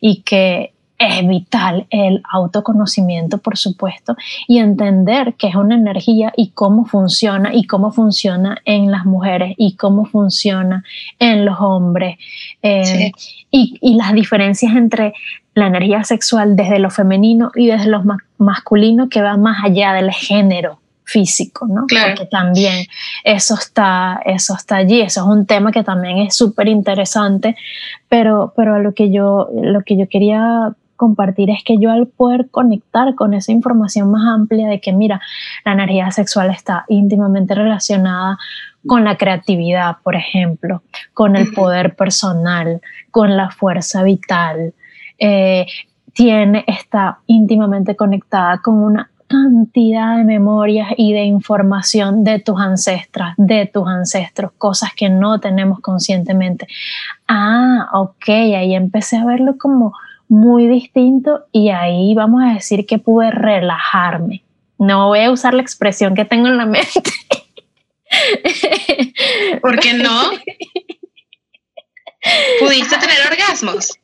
y que es vital el autoconocimiento, por supuesto, y entender qué es una energía y cómo funciona y cómo funciona en las mujeres y cómo funciona en los hombres eh, y, y, las diferencias entre la energía sexual desde lo femenino y desde lo masculino que va más allá del género físico, ¿no? Claro. Porque también eso está, eso está allí, eso es un tema que también es súper interesante, pero, pero lo que yo, lo que yo quería compartir es que yo al poder conectar con esa información más amplia de que, mira, la energía sexual está íntimamente relacionada con la creatividad, por ejemplo, con el poder personal, con la fuerza vital, eh, tiene, está íntimamente conectada con una cantidad de memorias y de información de tus ancestras, de tus ancestros, cosas que no tenemos conscientemente. Ah, ok, ahí empecé a verlo como muy distinto y ahí vamos a decir que pude relajarme. No voy a usar la expresión que tengo en la mente. (laughs) ¿Por qué no? ¿Pudiste tener orgasmos?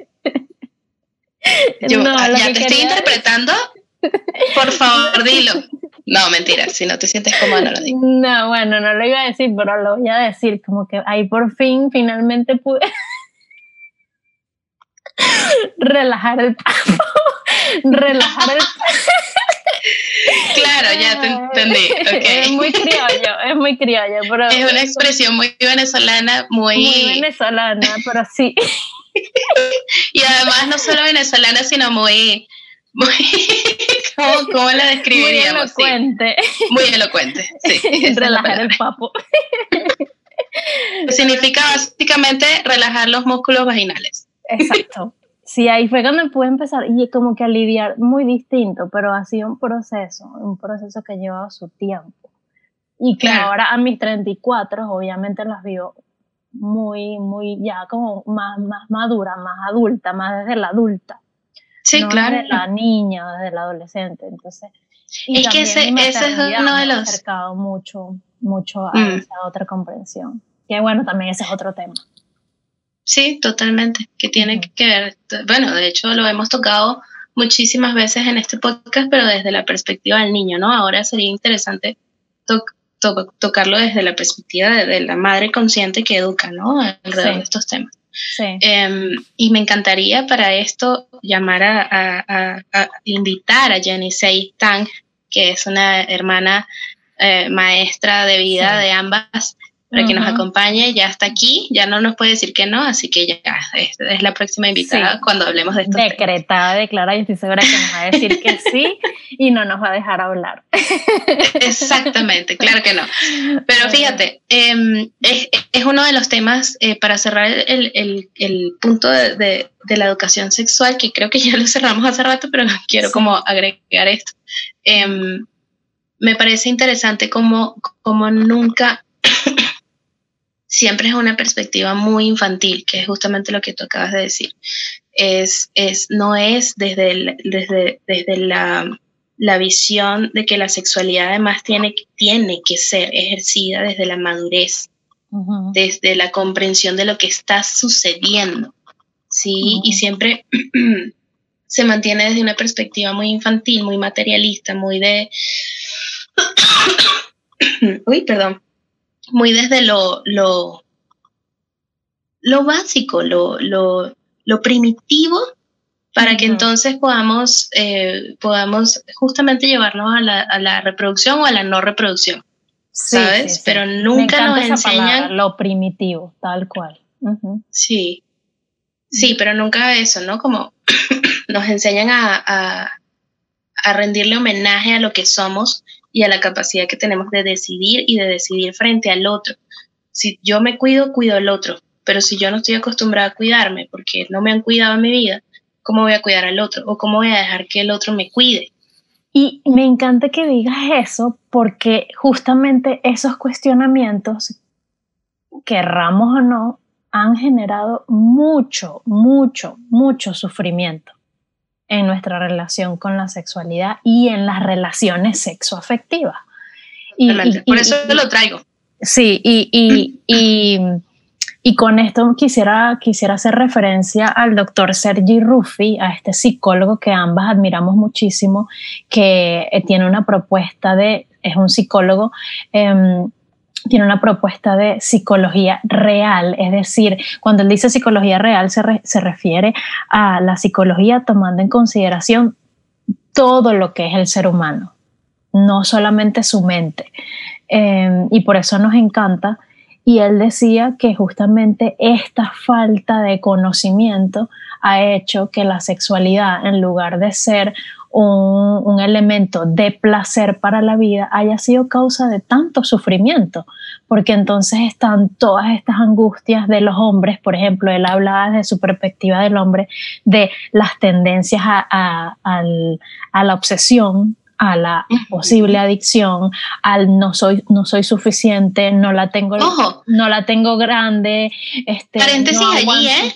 Yo no, ya te estoy interpretando. Por favor, (laughs) dilo. No, mentira, si no te sientes cómoda, no lo digo. No, bueno, no lo iba a decir, pero lo voy a decir, como que ahí por fin, finalmente pude (laughs) relajar el papo, (laughs) relajar el Claro, ya te entendí. Es muy criollo, es muy criollo. Pero es una expresión muy venezolana, muy... Muy venezolana, pero sí. y además no solo venezolana, sino muy... muy (laughs) ¿cómo, ¿Cómo, la describiríamos? Muy elocuente. Sí. Muy elocuente, sí. (laughs) Relajar el papo. Significa básicamente relajar los músculos vaginales. Exacto. Sí, ahí fue cuando pude empezar y como que a lidiar muy distinto, pero ha sido un proceso, un proceso que ha llevado su tiempo. Y que ahora a mis 34 obviamente las vivo muy, muy ya como más, más madura, más adulta, más desde la adulta. Sí, no claro. Desde la niña, desde la adolescente. Entonces, es que ese, ese es uno de los... acercado mucho, mucho a mm. esa otra comprensión. Que bueno, también ese es otro tema. Sí, totalmente, que tiene que ver, bueno, de hecho lo hemos tocado muchísimas veces en este podcast, pero desde la perspectiva del niño, ¿no? Ahora sería interesante tocarlo desde la perspectiva de, la madre consciente que educa, ¿no? Alrededor de estos temas. Sí. Eh, y me encantaría para esto llamar a, a, a, invitar a Tang, que es una hermana eh, maestra de vida sí. de ambas para que nos acompañe. Ya está aquí, ya no nos puede decir que no, así que ya es, es la próxima invitada sí. cuando hablemos de esto. Decretada, declarada, y estoy segura que nos va a decir que sí y no nos va a dejar hablar. Exactamente, claro que no. Pero fíjate, eh, es, es, uno de los temas eh, para cerrar el, el, el punto de, de, de, la educación sexual, que creo que ya lo cerramos hace rato, pero (laughs) quiero sí. como agregar esto. Eh, me parece interesante como, como nunca siempre es una perspectiva muy infantil, que es justamente lo que tú acabas de decir. Es, es, no es desde, el, desde, desde la, la, visión de que la sexualidad además tiene, tiene que ser ejercida desde la madurez, uh -huh. desde la comprensión de lo que está sucediendo. ¿sí? Uh -huh. Y siempre (clears throat) se mantiene desde una perspectiva muy infantil, muy materialista, muy de... (clears throat) Uy, perdón muy desde lo, lo, lo básico, lo, lo, lo, primitivo, para uh -huh. que entonces podamos, eh, podamos justamente llevarnos a la, a la, reproducción o a la no reproducción. Sí, ¿Sabes? Sí, sí. Pero nunca nos enseñan. Palabra, lo primitivo, tal cual. Uh -huh. Sí. Sí, pero nunca eso, ¿no? Como (clears throat) nos enseñan a, a, a rendirle homenaje a lo que somos y a la capacidad que tenemos de decidir y de decidir frente al otro. Si yo me cuido, cuido al otro, pero si yo no estoy acostumbrada a cuidarme porque no me han cuidado en mi vida, ¿cómo voy a cuidar al otro? ¿O cómo voy a dejar que el otro me cuide? Y me encanta que digas eso porque justamente esos cuestionamientos, querramos o no, han generado mucho, mucho, mucho sufrimiento en nuestra relación con la sexualidad y en las relaciones sexoafectivas. Y, Por eso lo traigo. Sí, y, y, con esto quisiera, quisiera hacer referencia al doctor Sergi Ruffi, a este psicólogo que ambas admiramos muchísimo, que eh, tiene una propuesta de, es un psicólogo em, tiene una propuesta de psicología real, es decir, cuando él dice psicología real se, se refiere a la psicología tomando en consideración todo lo que es el ser humano, no solamente su mente. Em, y por eso nos encanta. Y él decía que justamente esta falta de conocimiento ha hecho que la sexualidad, en lugar de ser un, elemento de placer para la vida haya sido causa de tanto sufrimiento, porque entonces están todas estas angustias de los hombres, por ejemplo, él hablaba desde su perspectiva del hombre de las tendencias a, la obsesión, a la posible adicción, al no soy, no soy suficiente, no la tengo, no la tengo grande. Este, Paréntesis allí, ¿eh?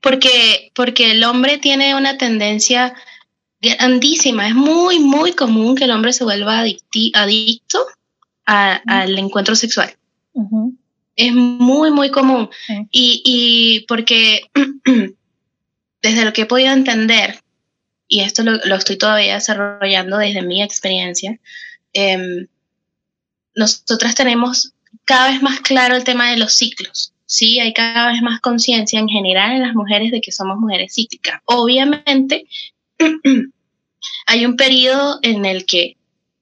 porque, porque el hombre tiene una tendencia grandísima. Es muy, muy común que el hombre se vuelva adicto al encuentro sexual. Es muy, muy común. Y, porque (clears throat) desde lo que he podido entender, y esto lo, estoy todavía desarrollando desde mi experiencia, em, nosotras tenemos cada vez más claro el tema de los ciclos. Sí, hay cada vez más conciencia en general en las mujeres de que somos mujeres cíclicas. Obviamente, (clears throat) hay un periodo en el que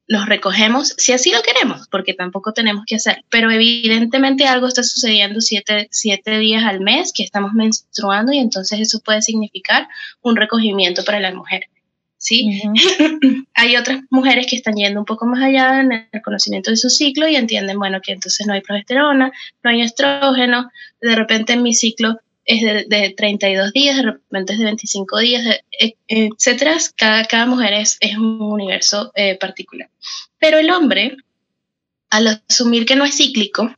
nos recogemos, si así lo queremos, porque tampoco tenemos que hacer, pero evidentemente algo está sucediendo siete, días al mes que estamos menstruando y entonces eso puede significar un recogimiento para la mujer. ¿sí? (clears throat) hay otras mujeres que están yendo un poco más allá en el conocimiento de su ciclo y entienden, bueno, que entonces no hay progesterona, no hay estrógeno, de repente en mi ciclo es de, 32 días, de repente es de 25 días, e, etcétera. Cada, cada mujer es, es un universo eh, particular. Pero el hombre, al asumir que no es cíclico,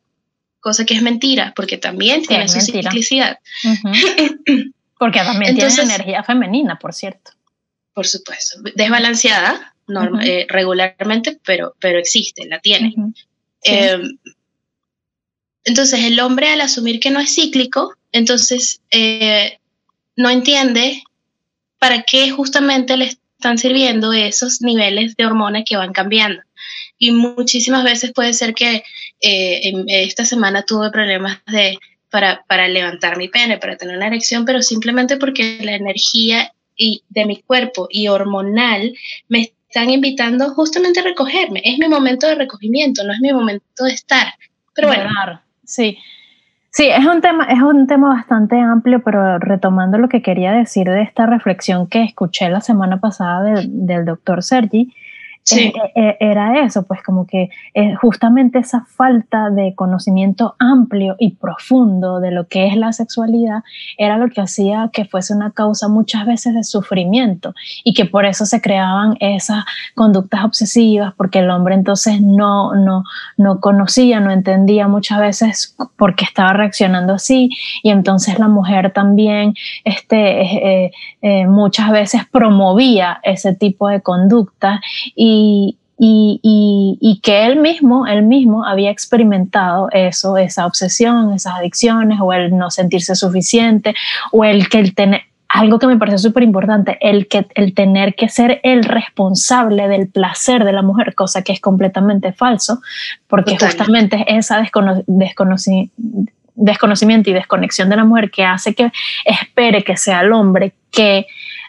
cosa que es mentira, porque también tiene su ciclicidad. (laughs) porque también tiene energía femenina, por cierto. Por supuesto. Desbalanceada eh, regularmente, pero, pero existe, la tiene. Em, entonces, el hombre al asumir que no es cíclico, entonces eh, no entiende para qué justamente le están sirviendo esos niveles de hormonas que van cambiando. Y muchísimas veces puede ser que eh, esta semana tuve problemas de, para, para levantar mi pene, para tener una erección, pero simplemente porque la energía y de mi cuerpo y hormonal me están invitando justamente a recogerme. Es mi momento de recogimiento, no es mi momento de estar. Pero bueno. Sí, Sí, es un tema, es un tema bastante amplio, pero retomando lo que quería decir de esta reflexión que escuché la semana pasada del, del doctor Sergi, sí. Eh, eh, era eso, pues como que eh, justamente esa falta de conocimiento amplio y profundo de lo que es la sexualidad era lo que hacía que fuese una causa muchas veces de sufrimiento y que por eso se creaban esas conductas obsesivas, porque el hombre entonces no, no, no conocía, no entendía muchas veces por qué estaba reaccionando así y entonces la mujer también este, muchas veces promovía ese tipo de conductas y y, que él mismo, él mismo había experimentado eso, esa obsesión, esas adicciones, o el no sentirse suficiente, o el que el tener, algo que me parece súper importante, el, que, el tener que ser el responsable del placer de la mujer, cosa que es completamente falso, porque justamente es esa desconocimiento y desconexión de la mujer que hace que espere que sea el hombre que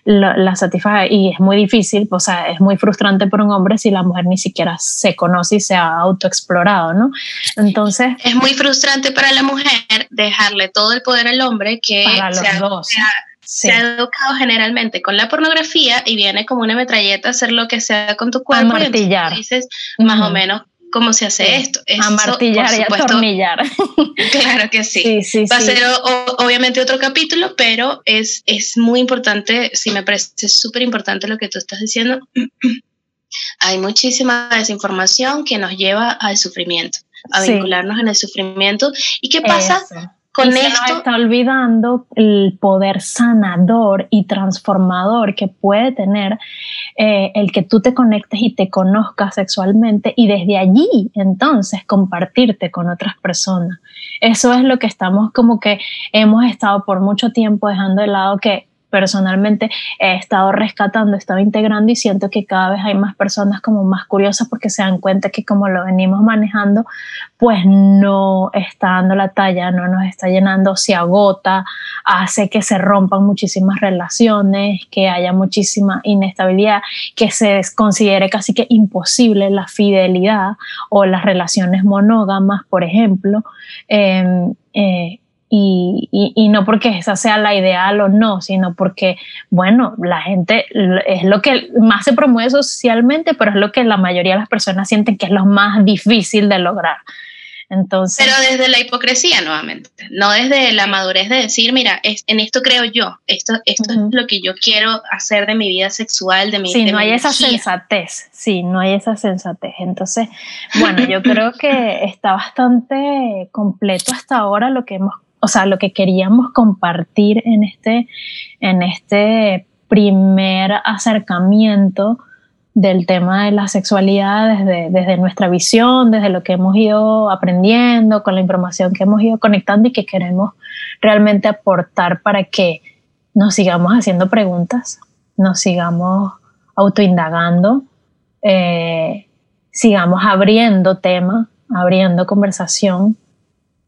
la, satisfaga y es muy difícil, o sea, es muy frustrante para un hombre si la mujer ni siquiera se conoce y se ha autoexplorado, ¿no? Entonces... Es muy frustrante para la mujer dejarle todo el poder al hombre que para los dos. se ha educado generalmente con la pornografía y viene como una metralleta a hacer lo que sea con tu cuerpo. A martillar. Y dices más o menos cómo se hace esto. a martillar y a atornillar. (laughs) Claro que sí. Va a ser obviamente otro capítulo, pero es, es muy importante, si me parece súper importante lo que tú estás diciendo. (clears throat) Hay muchísima desinformación que nos lleva al sufrimiento, a vincularnos en el sufrimiento. ¿Y qué pasa? Con esto, se nos está olvidando el poder sanador y transformador que puede tener eh, el que tú te conectes y te conozcas sexualmente y desde allí entonces compartirte con otras personas. Eso es lo que estamos como que hemos estado por mucho tiempo dejando de lado que personalmente he estado rescatando, he estado integrando y siento que cada vez hay más personas como más curiosas porque se dan cuenta que como lo venimos manejando, pues no está dando la talla, no nos está llenando, se agota, hace que se rompan muchísimas relaciones, que haya muchísima inestabilidad, que se considere casi que imposible la fidelidad o las relaciones monógamas, por ejemplo. Em, eh, y, y, no porque esa sea la ideal o no, sino porque, bueno, la gente es lo que más se promueve socialmente, pero es lo que la mayoría de las personas sienten que es lo más difícil de lograr. Entonces, pero desde la hipocresía nuevamente, no desde la madurez de decir, mira, es, en esto creo yo, esto, esto es lo que yo quiero hacer de mi vida sexual, de mi Sí, no hay esa sensatez, sí, no hay esa sensatez. Entonces, bueno, yo creo que está bastante completo hasta ahora lo que hemos o sea, lo que queríamos compartir en este, en este primer acercamiento del tema de la sexualidad desde, desde nuestra visión, desde lo que hemos ido aprendiendo, con la información que hemos ido conectando y que queremos realmente aportar para que nos sigamos haciendo preguntas, nos sigamos autoindagando, eh, sigamos abriendo tema, abriendo conversación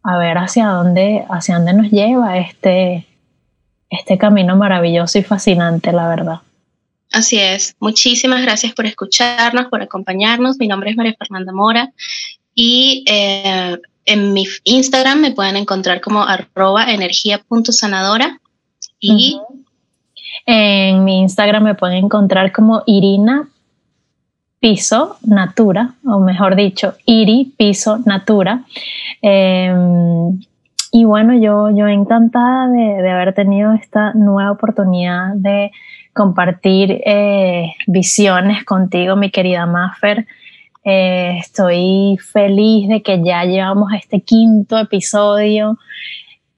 a ver hacia dónde, hacia dónde nos lleva este, este camino maravilloso y fascinante, la verdad. Así es. Muchísimas gracias por escucharnos, por acompañarnos. Mi nombre es María Fernanda Mora y eh, en mi Instagram me pueden encontrar como arroba energía.sanadora y en mi Instagram me pueden encontrar como Irina Piso Natura, o mejor dicho, Iri Piso Natura. Em, y bueno, yo, yo encantada de, haber tenido esta nueva oportunidad de compartir eh, visiones contigo, mi querida Maffer. Eh, estoy feliz de que ya llevamos este quinto episodio.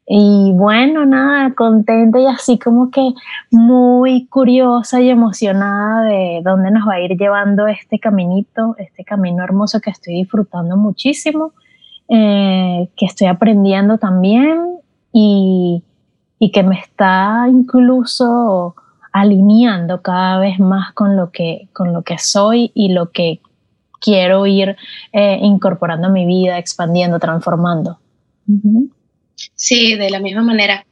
Y bueno, nada, contenta y así como que muy curiosa y emocionada de dónde nos va a ir llevando este caminito, este camino hermoso que estoy disfrutando muchísimo, eh, que estoy aprendiendo también y, y que me está incluso alineando cada vez más con lo que, con lo que soy y lo que quiero ir eh, incorporando a mi vida, expandiendo, transformando. Sí, de la misma manera.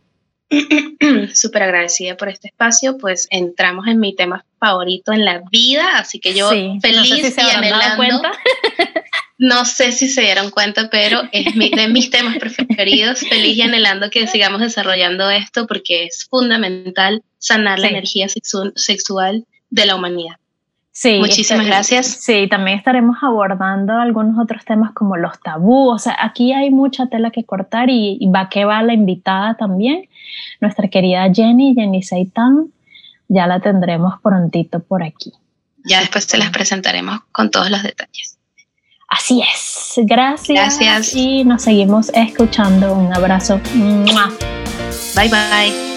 (clears throat) Súper agradecida por este espacio, pues entramos en mi tema favorito en la vida, así que yo feliz no sé y anhelando. Cuenta. (laughs) no sé si se dieron cuenta, pero es de mis temas preferidos, feliz y anhelando que sigamos desarrollando esto porque es fundamental sanar la energía sexual de la humanidad. Sí, muchísimas gracias. Sí, también estaremos abordando algunos otros temas como los tabús. O sea, aquí hay mucha tela que cortar y, va que va la invitada también, nuestra querida Jenny, Jenny Seitan. Ya la tendremos prontito por aquí. Ya después te las presentaremos con todos los detalles. Así es. Gracias. Gracias. Y nos seguimos escuchando. Un abrazo. Bye bye.